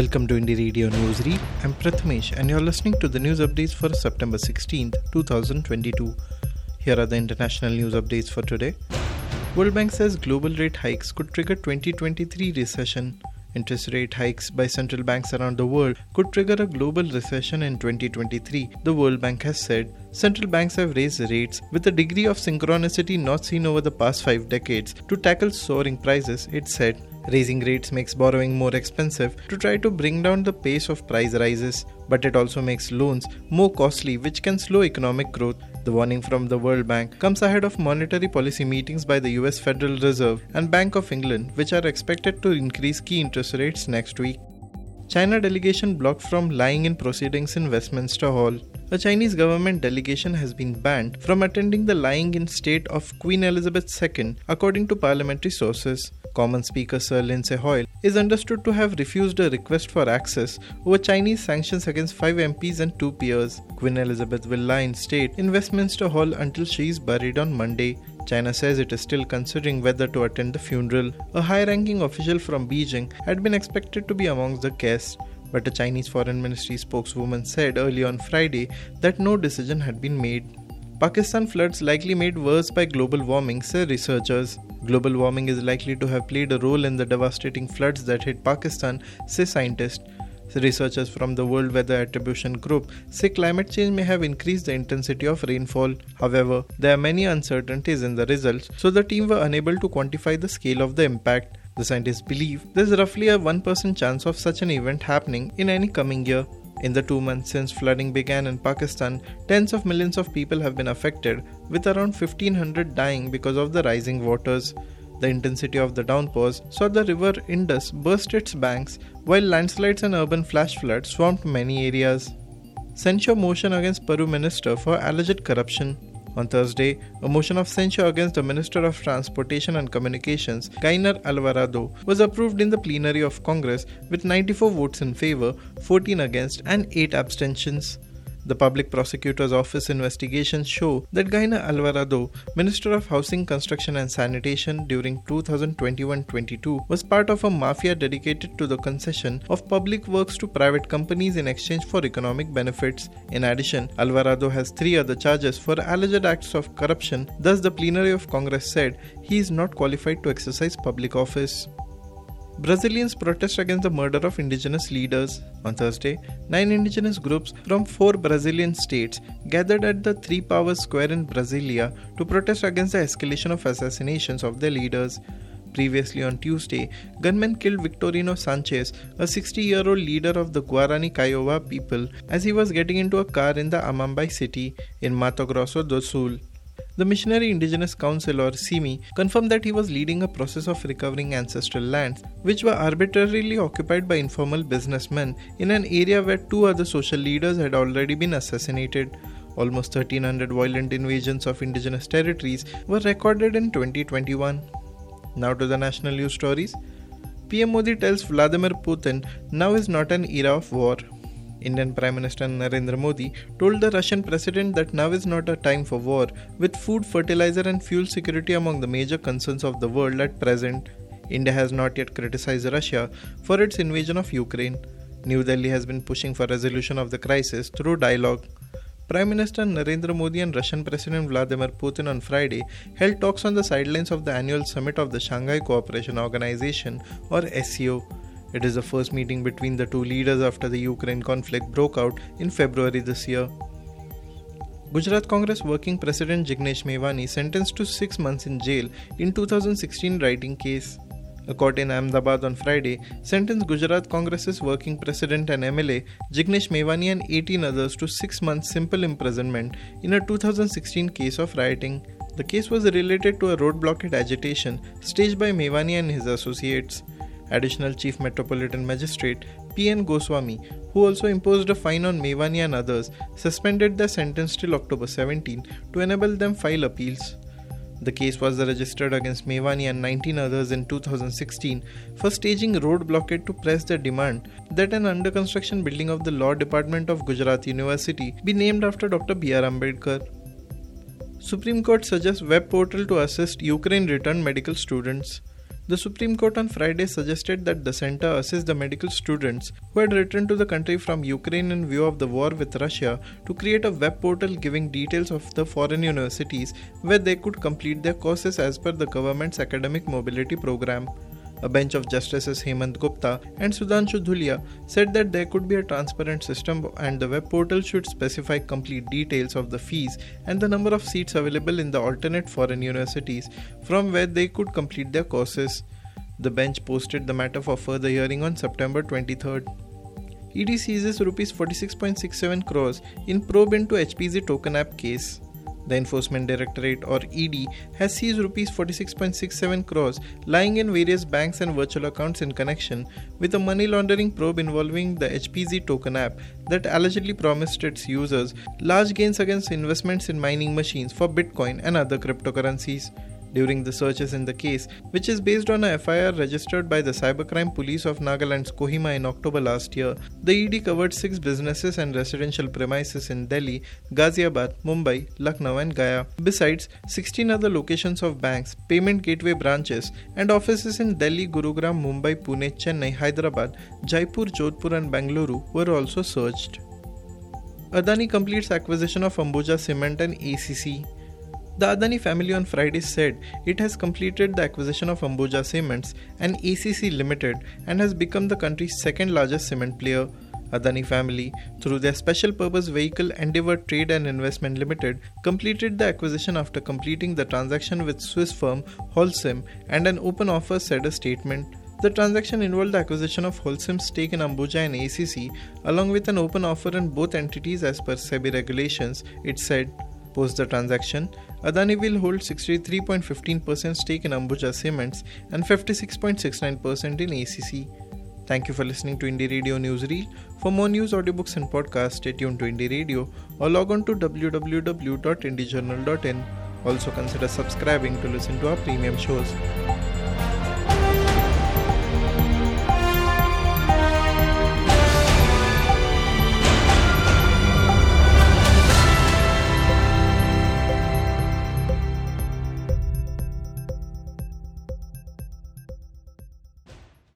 Welcome to Indie Radio Newsreel. I'm Prathamesh and you're listening to the news updates for September 16th, 2022. Here are the international news updates for today. World Bank says global rate hikes could trigger 2023 recession. Interest rate hikes by central banks around the world could trigger a global recession in 2023, the World Bank has said. Central banks have raised rates with a degree of synchronicity not seen over the past five decades to tackle soaring prices, it said. Raising rates makes borrowing more expensive to try to bring down the pace of price rises, but it also makes loans more costly, which can slow economic growth. The warning from the World Bank comes ahead of monetary policy meetings by the US Federal Reserve and Bank of England, which are expected to increase key interest rates next week. China delegation blocked from lying in proceedings in Westminster Hall. A Chinese government delegation has been banned from attending the lying in state of Queen Elizabeth II, according to parliamentary sources. Common Speaker Sir Lindsay Hoyle is understood to have refused a request for access over Chinese sanctions against five MPs and two peers. Queen Elizabeth will lie in state in Westminster Hall until she is buried on Monday. China says it is still considering whether to attend the funeral. A high ranking official from Beijing had been expected to be amongst the guests, but a Chinese Foreign Ministry spokeswoman said early on Friday that no decision had been made. Pakistan floods likely made worse by global warming, say researchers. Global warming is likely to have played a role in the devastating floods that hit Pakistan, say scientists. Researchers from the World Weather Attribution Group say climate change may have increased the intensity of rainfall. However, there are many uncertainties in the results, so the team were unable to quantify the scale of the impact. The scientists believe there's roughly a 1% chance of such an event happening in any coming year. In the two months since flooding began in Pakistan, tens of millions of people have been affected, with around 1500 dying because of the rising waters. The intensity of the downpours saw the river Indus burst its banks, while landslides and urban flash floods swamped many areas. Censure motion against Peru minister for alleged corruption. On Thursday, a motion of censure against the Minister of Transportation and Communications, Geiner Alvarado, was approved in the plenary of Congress with 94 votes in favor, 14 against, and 8 abstentions. The public prosecutor's office investigations show that Geiner Alvarado, Minister of Housing, Construction and Sanitation during 2021-22, was part of a mafia dedicated to the concession of public works to private companies in exchange for economic benefits. In addition, Alvarado has three other charges for alleged acts of corruption. Thus, the plenary of Congress said he is not qualified to exercise public office. Brazilians protest against the murder of indigenous leaders. On Thursday, nine indigenous groups from four Brazilian states gathered at the Three Powers Square in Brasilia to protest against the escalation of assassinations of their leaders. Previously on Tuesday, gunmen killed Victorino Sanchez, a 60 year old leader of the Guarani Kaiowa people, as he was getting into a car in the Amambai city in Mato Grosso do Sul. The Missionary Indigenous Council or CIMI confirmed that he was leading a process of recovering ancestral lands which were arbitrarily occupied by informal businessmen in an area where two other social leaders had already been assassinated. Almost 1300 violent invasions of indigenous territories were recorded in 2021. Now to the national news stories. PM Modi tells Vladimir Putin now is not an era of war. Indian Prime Minister Narendra Modi told the Russian president that now is not a time for war, with food, fertilizer, and fuel security among the major concerns of the world at present. India has not yet criticized Russia for its invasion of Ukraine. New Delhi has been pushing for resolution of the crisis through dialogue. Prime Minister Narendra Modi and Russian President Vladimir Putin on Friday held talks on the sidelines of the annual summit of the Shanghai Cooperation Organization or SCO. It is the first meeting between the two leaders after the Ukraine conflict broke out in February this year. Gujarat Congress working president Jignesh Mevani sentenced to 6 months in jail in 2016 writing case. A court in Ahmedabad on Friday sentenced Gujarat Congress's working president and MLA Jignesh Mevani and 18 others to 6 months simple imprisonment in a 2016 case of rioting. The case was related to a road blockade agitation staged by Mevani and his associates. Additional Chief Metropolitan Magistrate P.N. Goswami, who also imposed a fine on Mevani and others, suspended their sentence till October 17 to enable them file appeals. The case was registered against Mevani and 19 others in 2016 for staging road blockade to press their demand that an under construction building of the Law Department of Gujarat University be named after Dr. B.R. Ambedkar. Supreme Court suggests web portal to assist Ukraine returned medical students. The Supreme Court on Friday suggested that the center assist the medical students who had returned to the country from Ukraine in view of the war with Russia to create a web portal giving details of the foreign universities where they could complete their courses as per the government's academic mobility program. A bench of Justices Hemant Gupta and Sudhanshu Dhulia said that there could be a transparent system and the web portal should specify complete details of the fees and the number of seats available in the alternate foreign universities from where they could complete their courses. The bench posted the matter for further hearing on September 23rd. ED seizes rupees 46.67 crores in probe into HPZ token app case. The Enforcement Directorate or ED has seized rupees 46.67 crores lying in various banks and virtual accounts in connection with a money laundering probe involving the HPZ token app that allegedly promised its users large gains against investments in mining machines for Bitcoin and other cryptocurrencies during the searches in the case, which is based on a FIR registered by the Cybercrime Police of Nagaland's Kohima in October last year. The ED covered six businesses and residential premises in Delhi, Ghaziabad, Mumbai, Lucknow, and Gaya. Besides, 16 other locations of banks, payment gateway branches, and offices in Delhi, Gurugram, Mumbai, Pune, Chennai, Hyderabad, Jaipur, Jodhpur, and Bangalore were also searched. Adani completes acquisition of Ambuja Cement and ACC. The Adani family on Friday said it has completed the acquisition of Ambuja Cements and ACC Limited and has become the country's second largest cement player. Adani family, through their special purpose vehicle Endeavour Trade and Investment Limited, completed the acquisition after completing the transaction with Swiss firm Holcim and an open offer said a statement. The transaction involved the acquisition of Holcim's stake in Ambuja and ACC, along with an open offer in both entities as per SEBI regulations, it said. Post the transaction, Adani will hold 63.15% stake in Ambuja Cements and 56.69% in ACC. Thank you for listening to Indie Radio Newsreel. For more news, audiobooks, and podcasts, stay tuned to Indie Radio or log on to www.indiejournal.in. Also consider subscribing to listen to our premium shows.